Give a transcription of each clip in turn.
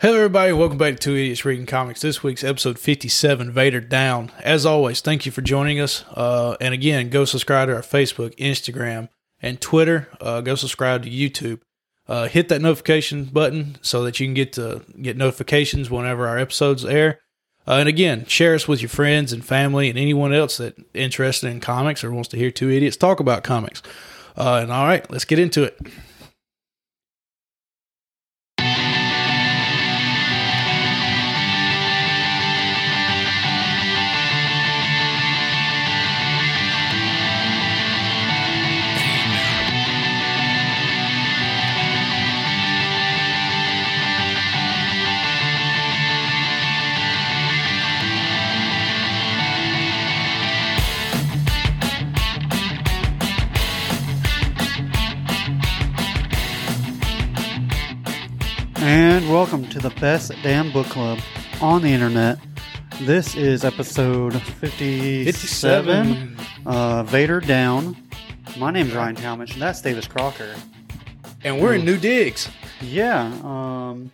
Hello, everybody. Welcome back to Idiots Reading Comics. This week's episode 57, Vader Down. As always, thank you for joining us. Uh, and again, go subscribe to our Facebook, Instagram, and Twitter. Uh, go subscribe to YouTube. Uh, hit that notification button so that you can get to get notifications whenever our episodes air. Uh, and again, share us with your friends and family and anyone else that interested in comics or wants to hear two idiots talk about comics. Uh, and all right, let's get into it. And welcome to the best damn book club on the internet. This is episode 57, 57. Uh, Vader Down. My name's Ryan Talmadge, and that's Davis Crocker. And we're in New Digs. Yeah. Um,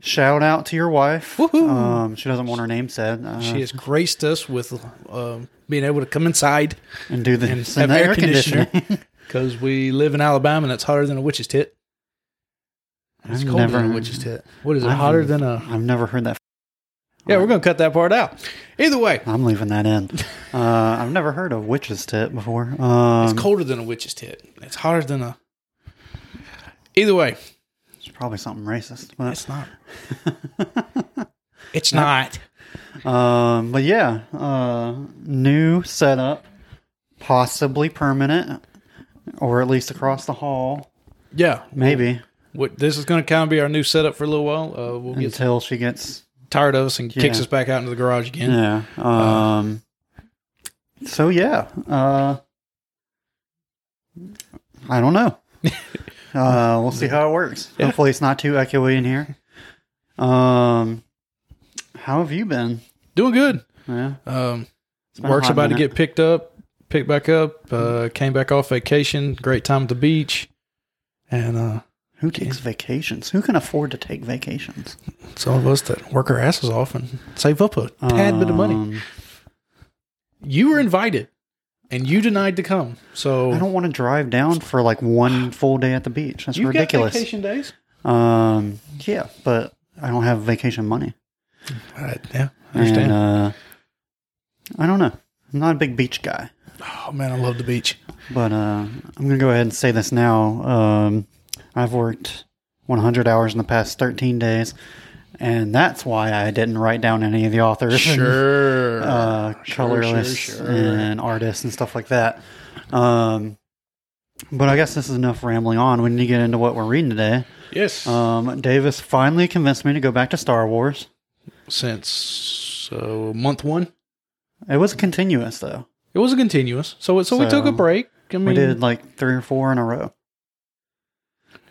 shout out to your wife. Woohoo. Um, she doesn't want her name said. Uh, She has graced us with um, being able to come inside and do the, and have the air air conditioning. because we live in Alabama and it's hotter than a witch's tit. It's I've colder never- than a witch's tit. What is it? I've- hotter than a? I've never heard that. Yeah, we're gonna cut that part out. Either way, I'm leaving that in. Uh, I've never heard of witch's tit before. Um, it's colder than a witch's tit. It's hotter than a. Either way, It's probably something racist. But, it's not. it's not. Um, but yeah, uh, new setup, possibly permanent, or at least across the hall, Yeah, maybe What this is gonna kind of be our new setup for a little while. Uh, we'll get until she gets. tired of us and kicks us back out into the garage again. Yeah. Um. so yeah. Uh. I don't know. uh, we'll see how it works. Yeah. Hopefully, it's not too echoey in here. Um, how have you been? Doing good. Yeah. Um, It's been a work's about to get picked up, picked back up. Uh, came back off vacation. Great time at the beach, and uh, Who takes vacations? Who can afford to take vacations? some of us that work our asses off and save up a tad bit of money. Um, You were invited, and you denied to come. So I don't want to drive down for like one full day at the beach. That's ridiculous. Vacation days. Um, yeah, but I don't have vacation money. Uh, yeah, I understand. And, uh, I don't know. I'm not a big beach guy, oh man, I love the beach. but uh, I'm gonna go ahead and say this now. Um, I've worked 100 hours in the past 13 days, and that's why I didn't write down any of the authors. and, Sure, uh, Sure, colorlists sure, sure. and artists and stuff like that. Um, but I guess this is enough rambling on. We need to get into what we're reading today. yes. Um, Davis finally convinced me to go back to Star Wars. Since so month one, It was continuous though. it was a continuous. So so, we took a break. I mean, we did like three or four in a row.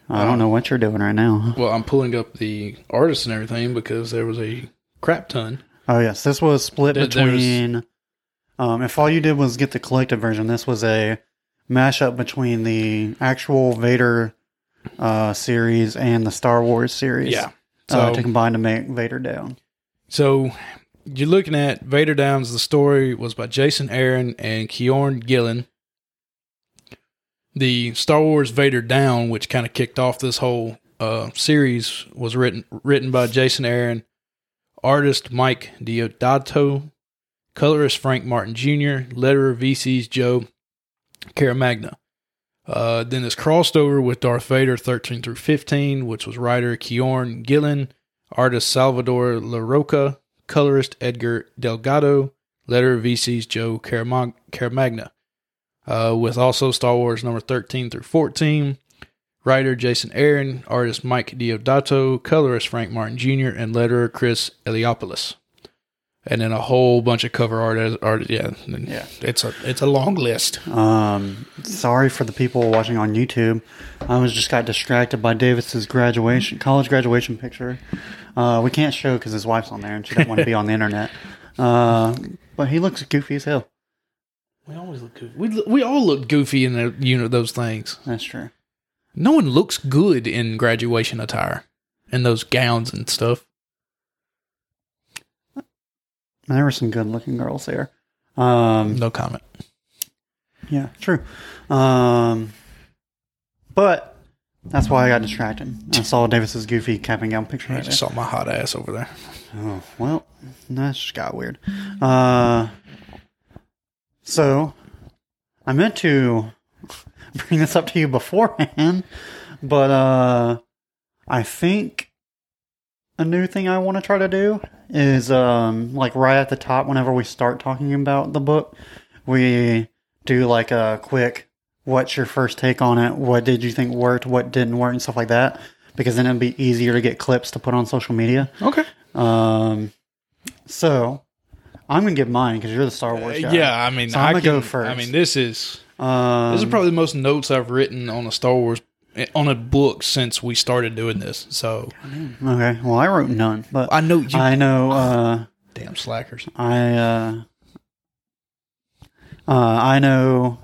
I don't know what you're doing right now. Well, I'm pulling up the artists and everything because there was a crap ton. Oh yes, this was split There- there was- between. Um, if all you did was get the collected version, this was a mashup between the actual Vader uh, series and the Star Wars series. Yeah. uh, to combine to make Vader down. so you're looking at Vader Downs. The story was by Jason Aaron and Kieron Gillen. The Star Wars Vader Down, which kind of kicked off this whole uh, series, was written written by Jason Aaron, artist Mike Deodato, colorist Frank Martin Jr., letterer VC's Joe Caramagna. Uh, then this crossed over with Darth Vader 13 through 15, which was writer Kieron Gillen, artist Salvador Larroca, colorist Edgar Delgado, letterer VC's Joe Caramag- Caramagna. Uh, with also Star Wars number 13 through 14, writer Jason Aaron, artist Mike Deodato, colorist Frank Martin Jr., and letterer Chris Eliopoulos. And then a whole bunch of cover art. Art yeah, and Yeah. It's a it's a long list. Um, sorry for the people watching on YouTube. I was just got distracted by Davis's graduation, college graduation picture. Uh, we can't show because his wife's on there and she didn't want to be on the internet. Uh, but he looks goofy as hell. We always look goofy. We we all look goofy in the, you know those things. That's true. No one looks good in graduation attire. and those gowns and stuff. There were some good looking girls there. Um, No comment. yeah, true. Um, but that's why I got distracted. I saw Davis's goofy cap and gown picture. I Right just there. saw my hot ass over there. Oh well, that just got weird. Uh, so I meant to bring this up to you beforehand, but uh, I think a new thing I want to try to do is um, like right at the top whenever we start talking about the book, we do like a quick what's your first take on it? What did you think worked? What didn't work and stuff like that. Because then it'd be easier to get clips to put on social media. Okay. Um, so I'm gonna give mine because you're the Star Wars guy. Uh, yeah, I mean, So I'm I gonna can, go first. I mean, this is Um, this is probably the most notes I've written on a Star Wars on a book since we started doing this. So okay. Well, I wrote none, but I know you I know. Uh, damn slackers. I uh, uh, I know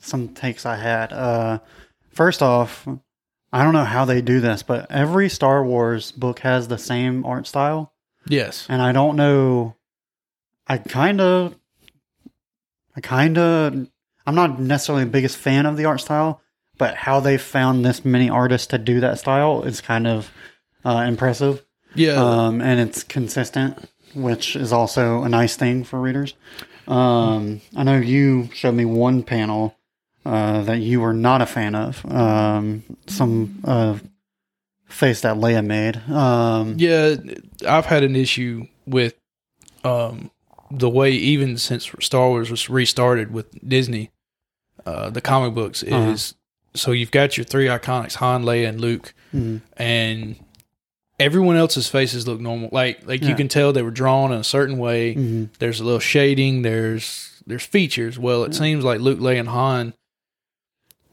some takes I had. Uh, first off, I don't know how they do this, but every Star Wars book has the same art style. Yes. and I don't know. I kind of, I kind of, I'm not necessarily the biggest fan of the art style, but how they found this many artists to do that style is kind of uh, impressive. Yeah. Um, and it's consistent, which is also a nice thing for readers. Um, I know you showed me one panel uh, that you were not a fan of. Um, some uh, face that Leia made. Um, yeah, I've had an issue with um the way even since Star Wars was restarted with Disney, uh the comic books Uh-huh. is so you've got your three iconics, Han, Leia, and Luke, mhm. and everyone else's faces look normal. Like like you can tell they were drawn in a certain way. Mhm. There's a little shading. There's there's features. Well, it seems like Luke, Leia, and Han,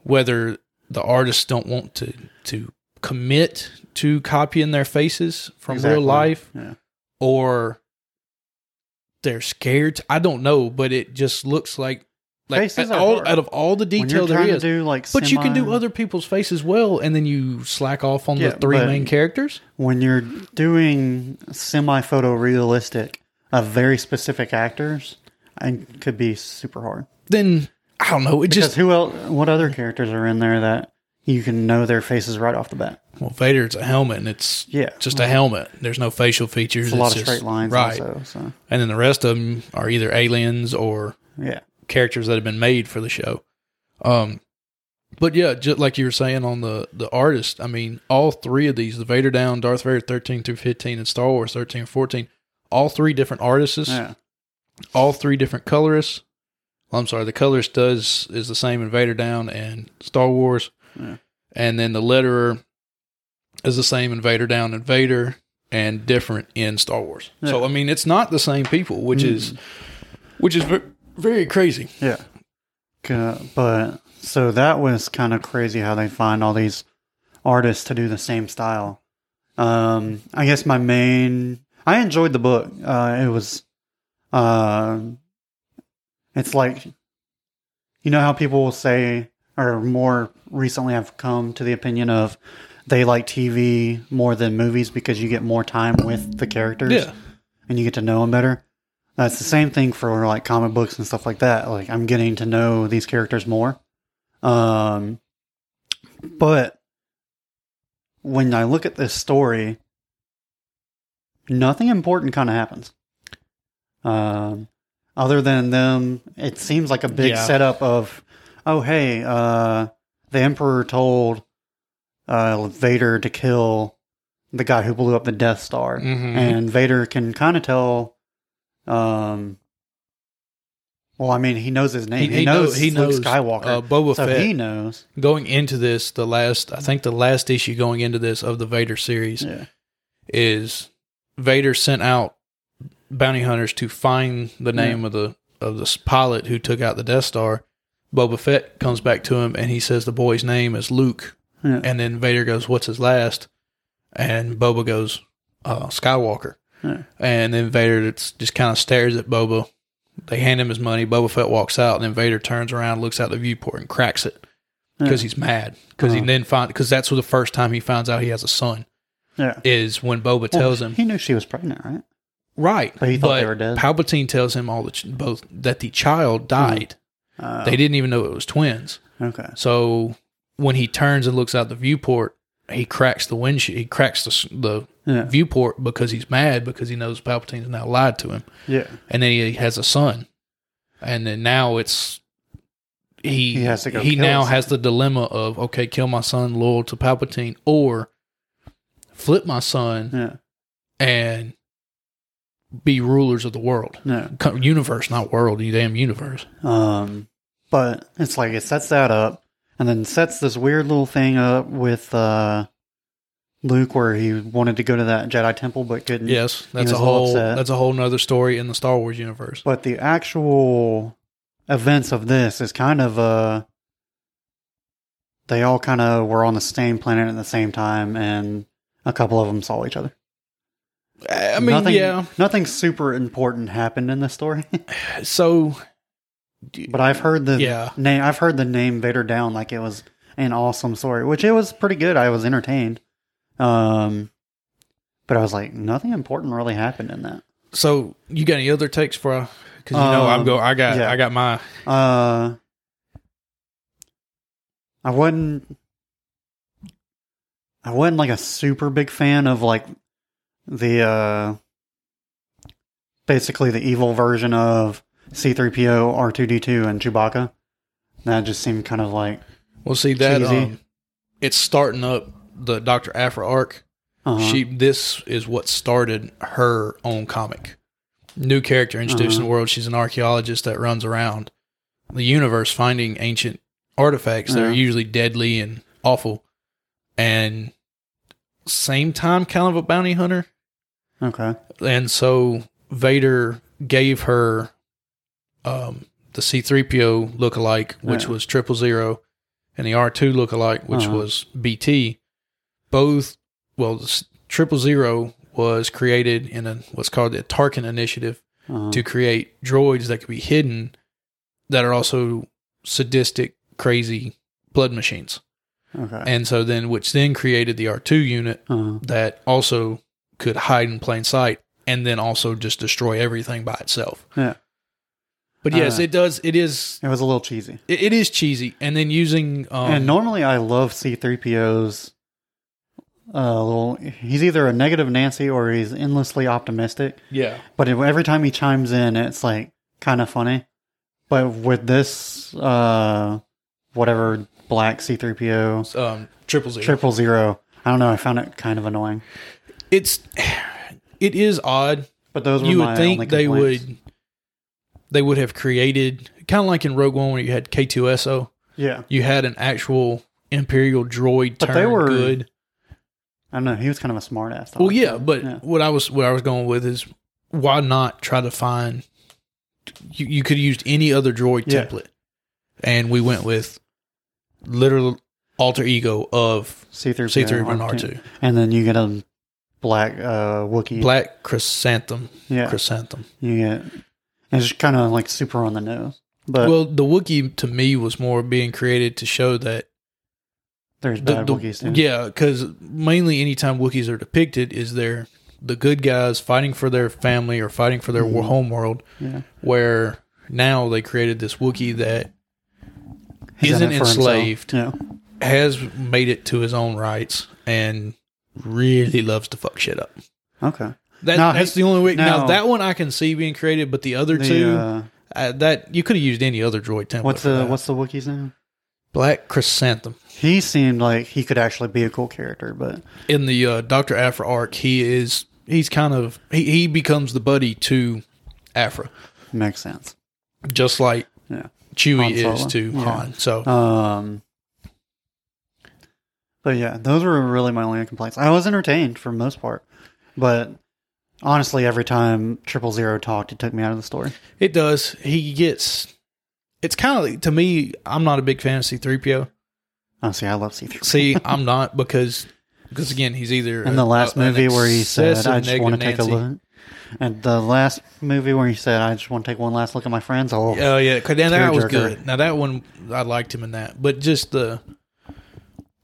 whether the artists don't want to to commit to copying their faces from Exactly. real life, Yeah. or they're scared. I don't know, but it just looks like like Faces out, all, out of all the detail there to do like, But you can do other people's faces well, and then you slack off on Yeah, the three main characters. when you're doing semi photo realistic of very specific actors. It could be super hard. Then I don't know. It Because just who else? What other characters are in there that you can know their faces right off the bat? well, Vader, it's a helmet, and it's Yeah, just a helmet. There's no facial features. It's a lot It's of just- straight lines, right? Also, so And then the rest of them are either aliens or yeah, characters that have been made for the show. Um, but yeah, just like you were saying on the the artist, I mean, all three of these, the Vader Down, Darth Vader thirteen through fifteen, and Star Wars thirteen and fourteen, all three different artists, yeah, all three different colorists. Well, I'm sorry, the colorist does is the same in Vader Down and Star Wars, Yeah. and then the letterer is the same invader Down invader and different in Star Wars. So I mean, it's not the same people, which is which is very crazy. yeah. But so that was kind of crazy how they find all these artists to do the same style. Um, I guess my main, I enjoyed the book. Uh, it was, uh, it's like, you know how people will say, or more recently I've come to the opinion of they like TV more than movies because you get more time with the characters Yeah. and you get to know them better. That's the same thing for like comic books and stuff like that. Like I'm getting to know these characters more. Um, but when I look at this story, nothing important kind of happens. Um, other than them, it seems like a big Yeah. setup of, oh hey, uh, the Emperor told uh, Vader to kill the guy who blew up the Death Star, Mhm. and Vader can kind of tell. Um, well, I mean, he knows his name. He, knows. he knows Luke Skywalker. Uh, Boba so Fett he knows. going into this, the last I think the last issue going into this of the Vader series Yeah. is Vader sent out bounty hunters to find the name of the of the pilot who took out the Death Star. Boba Fett comes back to him and he says the boy's name is Luke, Yeah. and then Vader goes, "What's his last?" And Boba goes, uh, "Skywalker." Yeah. And then Vader just kind of stares at Boba. They hand him his money. Boba Fett walks out, and then Vader turns around, looks out the viewport, and cracks it because he's mad. Because he Uh-huh. then find because that's the first time he finds out he has a son. Yeah. is when Boba tells him He knew she was pregnant, right? right, But he thought they were dead. Palpatine tells him all the ch- both that the child died. Uh, They didn't even know it was twins. okay. So when he turns and looks out the viewport, he cracks the windshield. He cracks the the Yeah. viewport because he's mad because he knows Palpatine's now lied to him, Yeah. and then he has a son, and then now it's he He has to go he now has the dilemma of okay, kill my son loyal to Palpatine or flip my son Yeah. and be rulers of the world. No. Co- Universe, not world, you damn universe. Um, but it's like it sets that up, and then sets this weird little thing up with uh, Luke, where he wanted to go to that Jedi temple but couldn't. Yes, that's a a whole upset. that's a whole nother story in the Star Wars universe. But the actual events of this is kind of uh, they all kind of were on the same planet at the same time, and a couple of them saw each other. I mean, nothing, yeah. nothing super important happened in the story. So, But I've heard the Yeah. name. I've heard the name Vader down like it was an awesome story, which it was pretty good. I was entertained. Um, but I was like, nothing important really happened in that. so you got any other takes for? Because you know I'm Um, go. I got yeah. I got my Uh, I wasn't. I wasn't like a super big fan of like the uh basically the evil version of C3PO, R2D2 and Chewbacca. That just seemed kind of like well. See that um, it's starting up the Doctor Aphra arc. uh She this is what started her own comic. New character introduced in the Uh-huh. world. She's an archaeologist that runs around the universe finding ancient artifacts that are usually deadly and awful. And same time, kind of a bounty hunter. okay. and so Vader gave her um, the C3PO lookalike, which Yeah. was triple zero, and the R2 lookalike, which Uh-huh. was BT. Both, well, triple zero was created in a what's called the Tarkin Initiative Uh, to create droids that could be hidden that are also sadistic, crazy blood machines. Okay. And so then, which then created the R2 unit, Uh, that also could hide in plain sight and then also just destroy everything by itself. yeah. But yes, Uh, it does. It is. It was a little cheesy. It, it is cheesy, and then using um, and normally I love C3PO's uh, little. He's either a negative Nancy or he's endlessly optimistic. yeah, But every time he chimes in, it's like kind of funny. But with this, uh, whatever black C3PO um, triple zero. triple zero, I don't know. I found it kind of annoying. It's it is odd. But those were You would think they would they would have created kind of like in Rogue One where you had K two SO. Yeah, You had an actual Imperial droid But they were- good. I don't know. He was kind of a smart ass. Well, yeah, but Yeah. what I was what I was going with is why not try to find you, you could have used any other droid Yeah. template, and we went with literal alter ego of C3PO, C three and R R2. and then you get a black uh, Wookiee. black Krrsantan, yeah, Krrsantan. you get. It's just kind of like super on the nose. But well, the Wookiee to me was more being created to show that there's the, bad the- Wookiees too. yeah, because mainly anytime Wookiees are depicted is they're the good guys fighting for their family or fighting for their Mhm. home world. yeah. where now they created this Wookiee that isn't it for himself. enslaved, Yeah. has made it to his own rights, and really loves to fuck shit up. Okay. That, Now, that's he- the only way. Now, now- that one I can see being created, but the other The, two, uh, uh, that you could have used any other droid template. what's the what's the Wookiee's name? Black Chrysanthemum He seemed like he could actually be a cool character, but in the uh, Doctor Aphra arc? He is. He's kind of he, he becomes the buddy to Aphra, makes sense. just like Yeah. Chewie is to Yeah. Han. So Um. But yeah, those were really my only complaints. I was entertained for the most part, but honestly, every time Triple Zero talked, it took me out of the story. It does. He gets. It's kind of like, to me. I'm not a big fan of C-3PO. Oh, see, I love C three. See, I'm not because because again, he's either In the last a- movie where he said, "I just want to take a look," and the last movie where he said, "I just want to take one last look at my friends." Oh, Oh yeah, 'cause now that was good. Now that one, I liked him in that, but just the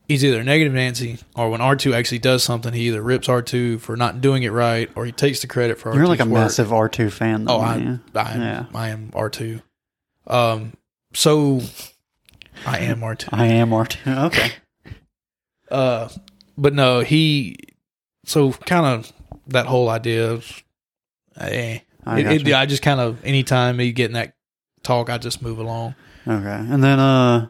he's either negative Nancy or when R2 actually does something, he either rips R2 for not doing it right or he takes the credit for You're R2's like a work. massive R2 fan, though. Oh, I, am. Yeah. I am R2. Um, so I am R2. I am R2. Okay. Uh, but no, he. So kind of that whole idea of, eh. I It- it- I just kind of anytime you get in that talk, I just move along. Okay. And then uh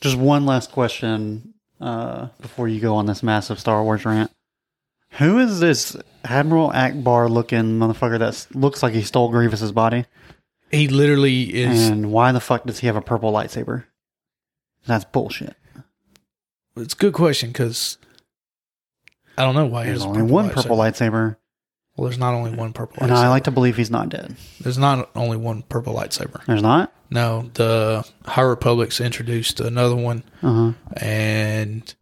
just one last question uh before you go on this massive Star Wars rant. Who is this Admiral Ackbar looking motherfucker that looks like he stole Grievous's body? He literally is. And why the fuck does he have a purple lightsaber? That's bullshit. It's a good question because I don't know why he There's has only purple one lightsaber. purple lightsaber, Well, there's not only one purple. and lightsaber. I like to believe he's not dead. There's not only one purple lightsaber. There's not? No, the High Republic's introduced another one, Uh huh. and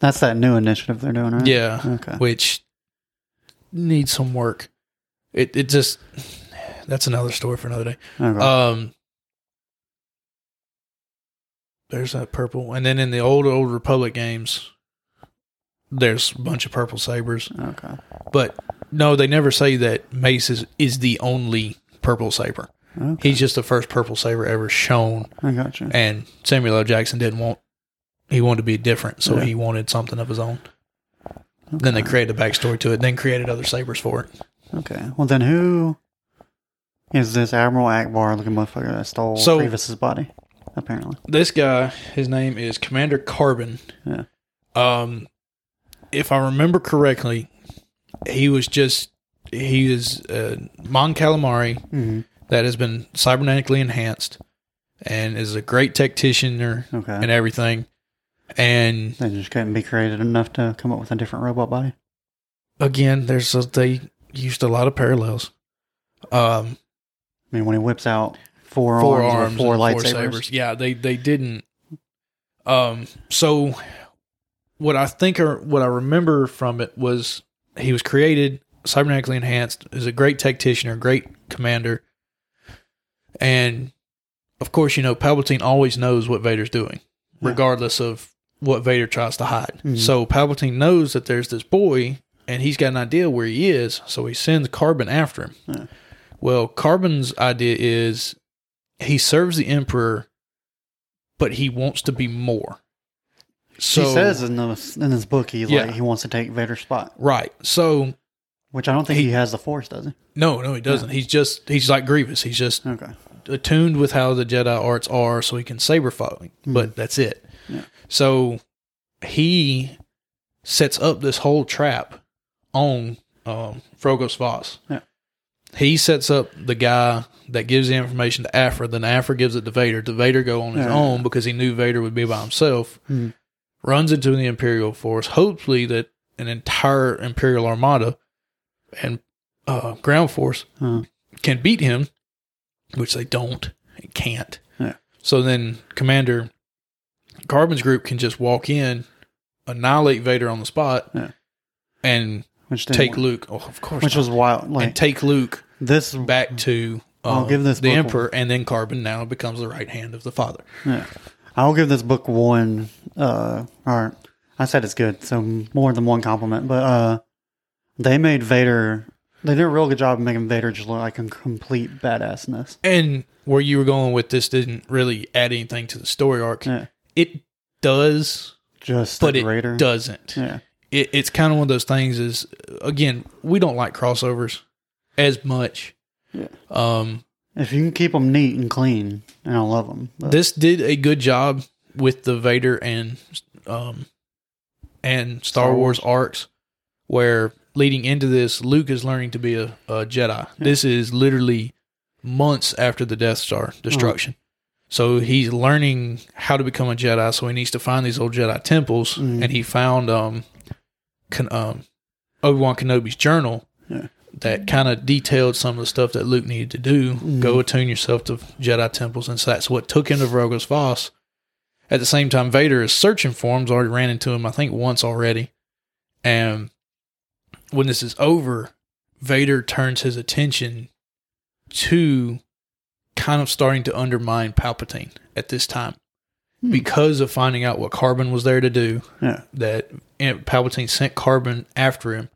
That's that new initiative they're doing, right? yeah, Okay. which needs some work. It it just that's another story for another day. Okay. Um, there's that purple, and then in the old old Republic games, there's a bunch of purple sabers. okay. But no, they never say that Mace is, is the only purple saber. Okay. He's just the first purple saber ever shown, I got you. and Samuel L. Jackson didn't want. He wanted to be different, so Yeah. he wanted something of his own. Then they created a backstory to it, then created other sabers for it. Okay. Well, then who is this Admiral Ackbar looking motherfucker that stole So- Grievous's body? Apparently. This guy, his name is Commander Karbin. Yeah. Um, if I remember correctly, he was just he is uh, Mon Calamari Mm-hmm. that has been cybernetically enhanced and is a great tactician Okay. and everything. And they just couldn't be creative enough to come up with a different robot body. again, there's a, they used a lot of parallels. Um, I mean, when he whips out four, four arms, arms, four lightsabers. sabers. Yeah, they they didn't. Um. So, what I think or what I remember from it was he was created cybernetically enhanced. Is a great tactician, a great commander, and of course, you know Palpatine always knows what Vader's doing, Yeah. regardless of what Vader tries to hide. Mhm. So Palpatine knows that there's this boy, and he's got an idea where he is. So he sends Karbin after him. Yeah. Well, Karbin's idea is he serves the Emperor, but he wants to be more. So he says in the in his book he's Yeah. like he wants to take Vader's spot, right. So which I don't think He- he, has the Force, does he? no, no, he doesn't. He's just he's like Grievous. He's just Okay. attuned with how the Jedi arts are, so he can saber fight. But that's it. Yeah. So he sets up this whole trap on um, Vrogas Vas. Yeah. He sets up the guy that gives the information to Aphra. Then Aphra gives it to Vader. To Vader go on his Yeah. own because he knew Vader would be by himself. Hmm. Runs into the Imperial force. Hopefully that an entire Imperial armada and uh, ground force Uh, can beat him, which they don't and can't. Yeah. So then Commander Karbin's group can just walk in, annihilate Vader on the spot, Yeah. and which take work. Luke. Oh, of course, which not. was wild. Like and take Luke this, back to uh, I'll give this the Emperor, and then Karbin now becomes the right hand of the Father. yeah. I'll give this book one. Uh, or I said it's good, so more than one compliment. But uh, they made Vader. They did a real good job of making Vader just look like a complete badassness. And where you were going with this didn't really add anything to the story arc. Yeah, It does, just but it greater. doesn't. Yeah, it, it's kind of one of those things is again we don't like crossovers as much Yeah. um if you can keep them neat and clean, and I love them. But, this did a good job with the vader and um and star, Star wars. Wars. arcs where leading into this luke is learning to be a, a jedi this is literally months after the death star destruction so he's learning how to become a jedi so he needs to find these old jedi temples Mhm. and he found um, Ken, um obi-wan kenobi's journal Yeah. that kind of detailed some of the stuff that luke needed to do Mhm. go attune yourself to jedi temples and so that's what took him to Vrogas Vas at the same time vader is searching for him he's already ran into him i think once already and when this is over vader turns his attention to kind of starting to undermine palpatine at this time hmm. because of finding out what Karbin was there to do. Yeah. That eh, Palpatine sent Karbin after him,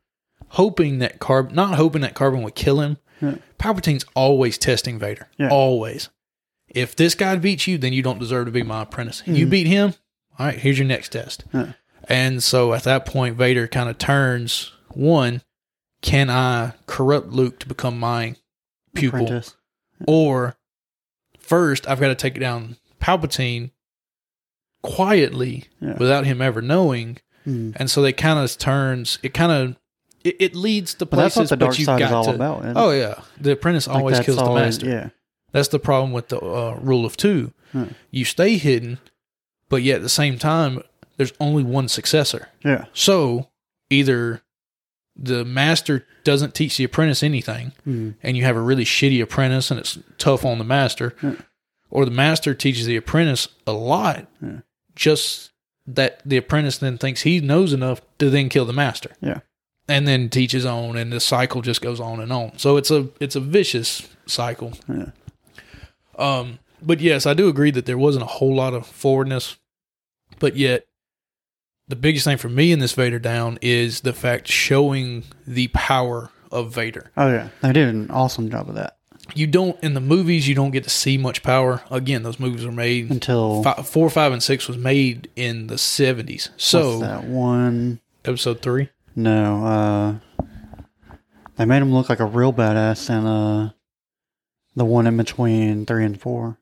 hoping that Karbin, not hoping that Karbin would kill him. Yeah. Palpatine's always testing Vader. Yeah. Always. If this guy beats you, then you don't deserve to be my apprentice. You Mhm. beat him, all right, here's your next test. Yeah. And so at that point, Vader kind of turns one, can I corrupt Luke to become my pupil? Apprentice. Or first, I've got to take down Palpatine quietly Yeah. without him ever knowing. Mm. And so they kind of turns, it kind of, it, it leads to places. But that's what the dark side is all to. about. Oh, yeah. The apprentice Like, always kills the always- master. Yeah. That's the problem with the uh, rule of two. Hmm. You stay hidden, but yet at the same time, there's only one successor. Yeah. So either the master doesn't teach the apprentice anything, Mm. and you have a really shitty apprentice, and it's tough on the master, Yeah. or the master teaches the apprentice a lot, Yeah. just that the apprentice then thinks he knows enough to then kill the master. Yeah. And then teach his own, and the cycle just goes on and on. So it's a it's a vicious cycle. Yeah. Um, but yes, I do agree that there wasn't a whole lot of forwardness, but yet the biggest thing for me in this Vader down is the fact showing the power of Vader. Oh yeah. They did an awesome job of that You don't in the movies. You don't get to see much power. Again, those movies were made. until Fi four, five, and six was made in the seventies. what's So that one. episode three. No, uh, they made him look like a real badass, and uh, the one in between three and four.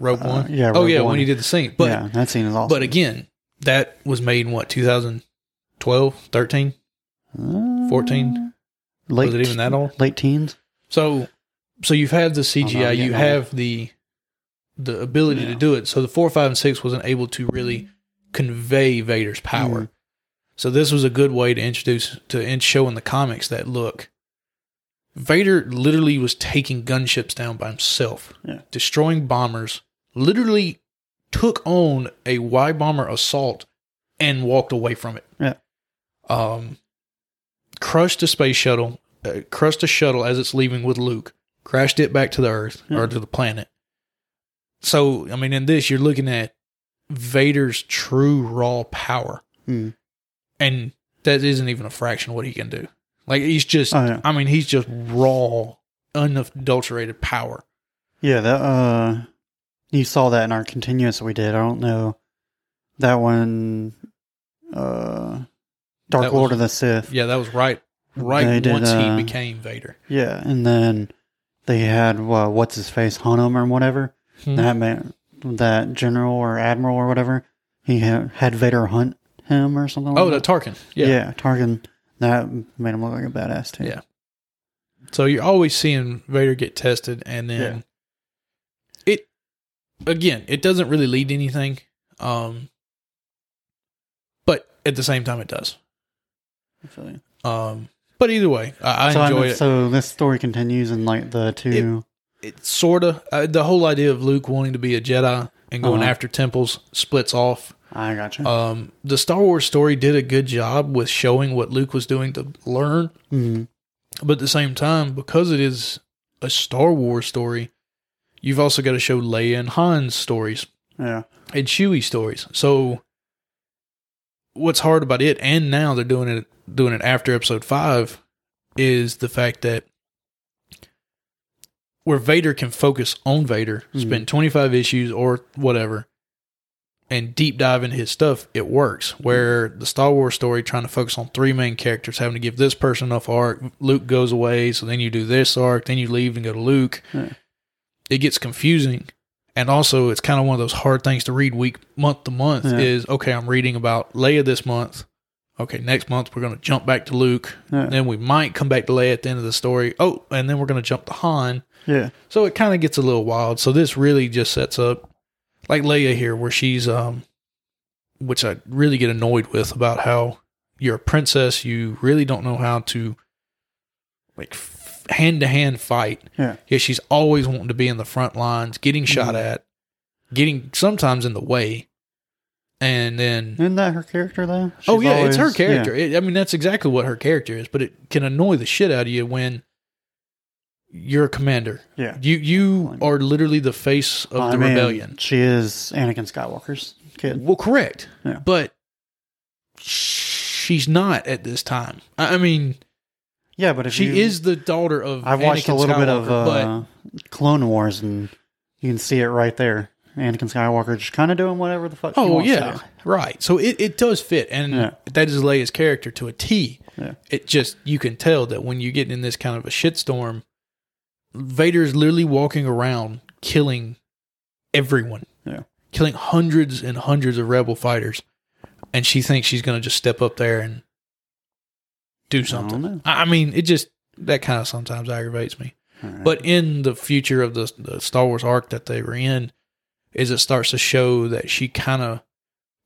Rogue Uh, One. yeah, oh Rogue yeah, One. when he did the scene. But yeah, that scene is awesome. but again, that was made in what 2012, 13? Uh, 14? late, Was it even that old? Late teens. So, so you've had the CGI, you have the the ability to do it. So the four, five, and six wasn't able to really convey Vader's power. Mhm. So this was a good way to introduce to in show in the comics that look, Vader literally was taking gunships down by himself, Yeah. destroying bombers. Literally took on a Y bomber assault and walked away from it. Yeah. Um, crushed a space shuttle, uh, crushed a shuttle as it's leaving with Luke, crashed it back to the Earth Yeah. or to the planet. So, I mean, in this, you're looking at Vader's true raw power, Mm. and that isn't even a fraction of what he can do. Like he's just, Oh, yeah. I mean, he's just raw, unadulterated power. Yeah, that uh, you saw that in our continuous we did. I don't know that one. Uh, Dark That Lord was- of the Sith. Yeah, that was right, right They did, once uh, he became Vader. Yeah, and then they had uh, what's his face Hunnam or whatever. Hmm. That man, that general or admiral or whatever. He had, had Vader hunt him or something. Oh, like the Tarkin. Yeah. yeah, Tarkin. That made him look like a badass too. Yeah. So you're always seeing Vader get tested, and then it again, it doesn't really lead to anything. Um, but at the same time, it does. I feel you. Um, but either way, I, I so, enjoy mean, it. So this story continues in like the two. It sort of uh, the whole idea of Luke wanting to be a Jedi and going Uh-huh. after temples splits off. I got you. Um, the Star Wars story did a good job with showing what Luke was doing to learn, Mhm. but at the same time, because it is a Star Wars story, you've also got to show Leia and Han's stories Yeah. and Chewie stories. So, what's hard about it, and now they're doing it doing it after Episode Five, is the fact that where Vader can focus on Vader, Mhm. spend twenty five issues or whatever, and deep dive into his stuff, it works. Where the Star Wars story trying to focus on three main characters, having to give this person enough arc, Luke goes away, so then you do this arc, then you leave and go to Luke. Yeah. It gets confusing. And also, it's kind of one of those hard things to read week, month to month. Yeah. Is okay, I'm reading about Leia this month. Okay, next month we're going to jump back to Luke. Yeah. Then we might come back to Leia at the end of the story. Oh, and then we're going to jump to Han. Yeah. So it kind of gets a little wild. So this really just sets up like Leia here, where she's um, which I really get annoyed with about how you're a princess, you really don't know how to like hand to hand fight. Yeah. Yeah, she's always wanting to be in the front lines, getting shot Mhm. at, getting sometimes in the way, and then Isn't that her character though? oh She's yeah, it's her always- character. It, I mean, that's exactly what her character is. But it can annoy the shit out of you when you're a commander. Yeah. You you are literally the face of I the mean, rebellion. She is Anakin Skywalker's kid. Well, correct. Yeah. But she's not at this time. I mean, Yeah, but if she you, is the daughter of. I've watched Anakin a little bit of Skywalker, uh, Clone Wars, and you can see it right there. Anakin Skywalker just kind of doing whatever the fuck. she Oh wants to yeah, right. So it, it does fit, and Yeah. that is Leia's character to a T. Yeah. It just you can tell that when you get in this kind of a shitstorm, Vader is literally walking around killing everyone. Yeah. killing hundreds and hundreds of rebel fighters, and she thinks she's going to just step up there and do something. I, I mean, it just that kind of sometimes aggravates me. Right. But in the future of the, the Star Wars arc that they were in, is it starts to show that she kind of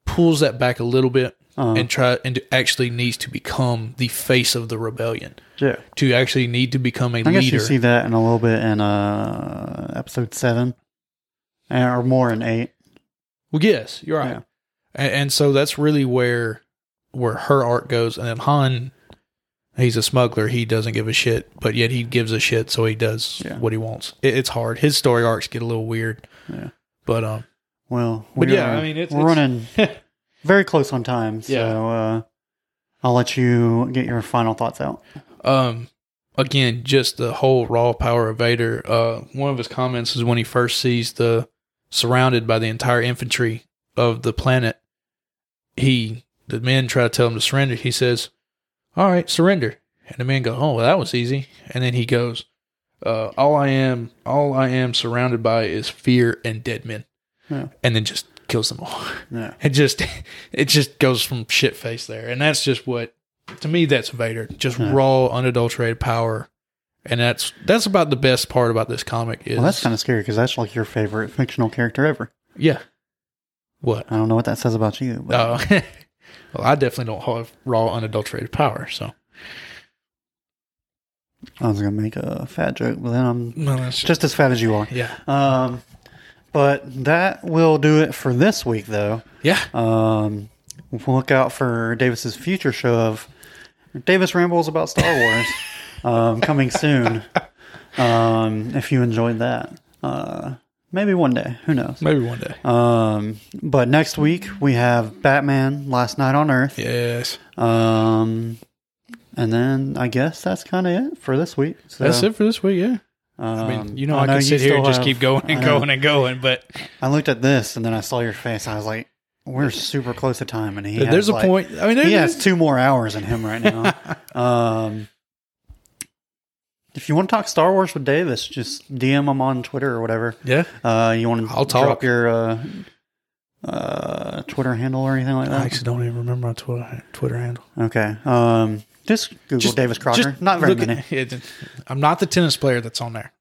pulls that back a little bit Uh, and try and actually needs to become the face of the rebellion. yeah, To actually need to become a I guess leader. you see that in a little bit in uh, episode seven, or more in eight. well, yes, you're right. Yeah. And, and so that's really where where her arc goes. And then Han, he's a smuggler. He doesn't give a shit, but yet he gives a shit, so he does Yeah. what he wants. It, it's hard. His story arcs get a little weird. Yeah. But um, Well, But yeah, are- I mean, it's- we're it's- running very close on time, so Yeah. uh, I'll let you get your final thoughts out. um again just the whole raw power of vader uh one of his comments is when he first sees the surrounded by the entire infantry of the planet he the men try to tell him to surrender he says all right surrender and the men go oh well that was easy and then he goes uh all i am all i am surrounded by is fear and dead men Yeah. and then just kills them all Yeah, it just it just goes from shit face there. And that's just what to me that's vader. Just Yeah. raw unadulterated power. And that's that's about the best part about this comic is well, that's kind of scary because that's like your favorite fictional character ever. yeah. What? I don't know what that says about you, but oh. Well i definitely don't have raw unadulterated power so. I was gonna make a fat joke, but then I'm just as fat as you are. yeah. Um, but that will do it for this week, though. yeah Um, look out for Davis's future show of Davis rambles about Star Wars, um, coming soon. Um, if you enjoyed that, uh, maybe one day, who knows? maybe one day Um, but next week we have Batman: Last Night on Earth. yes Um, and then I guess that's kind of it for this week. So, that's it for this week yeah Um, i mean you know i, can you sit here and still just keep going and going and going but I looked at this and then I saw your face. I was like, "We're super close to time." And he there's a like- point i mean He has two more hours in him right now. um, if you want to talk Star Wars with Davis, just DM him on Twitter or whatever. yeah Uh, you want to I'll drop talk. your uh, uh, Twitter handle or anything like that. i actually don't even remember my twitter, twitter handle Okay. Um, just Google Just- Davis Crocker. Just Not very many. it- I'm not the tennis player that's on there.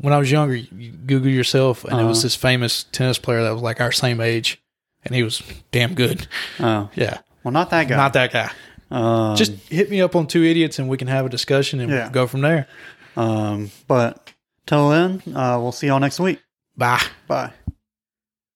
When I was younger, you Google yourself, and it was Uh-huh. this famous tennis player that was like our same age, and he was damn good. Oh, Yeah, well, not that guy. not that guy. Um, Just hit me up on two idiots, and we can have a discussion and Yeah. go from there. Um, but till then, uh, we'll see y'all next week. Bye. Bye.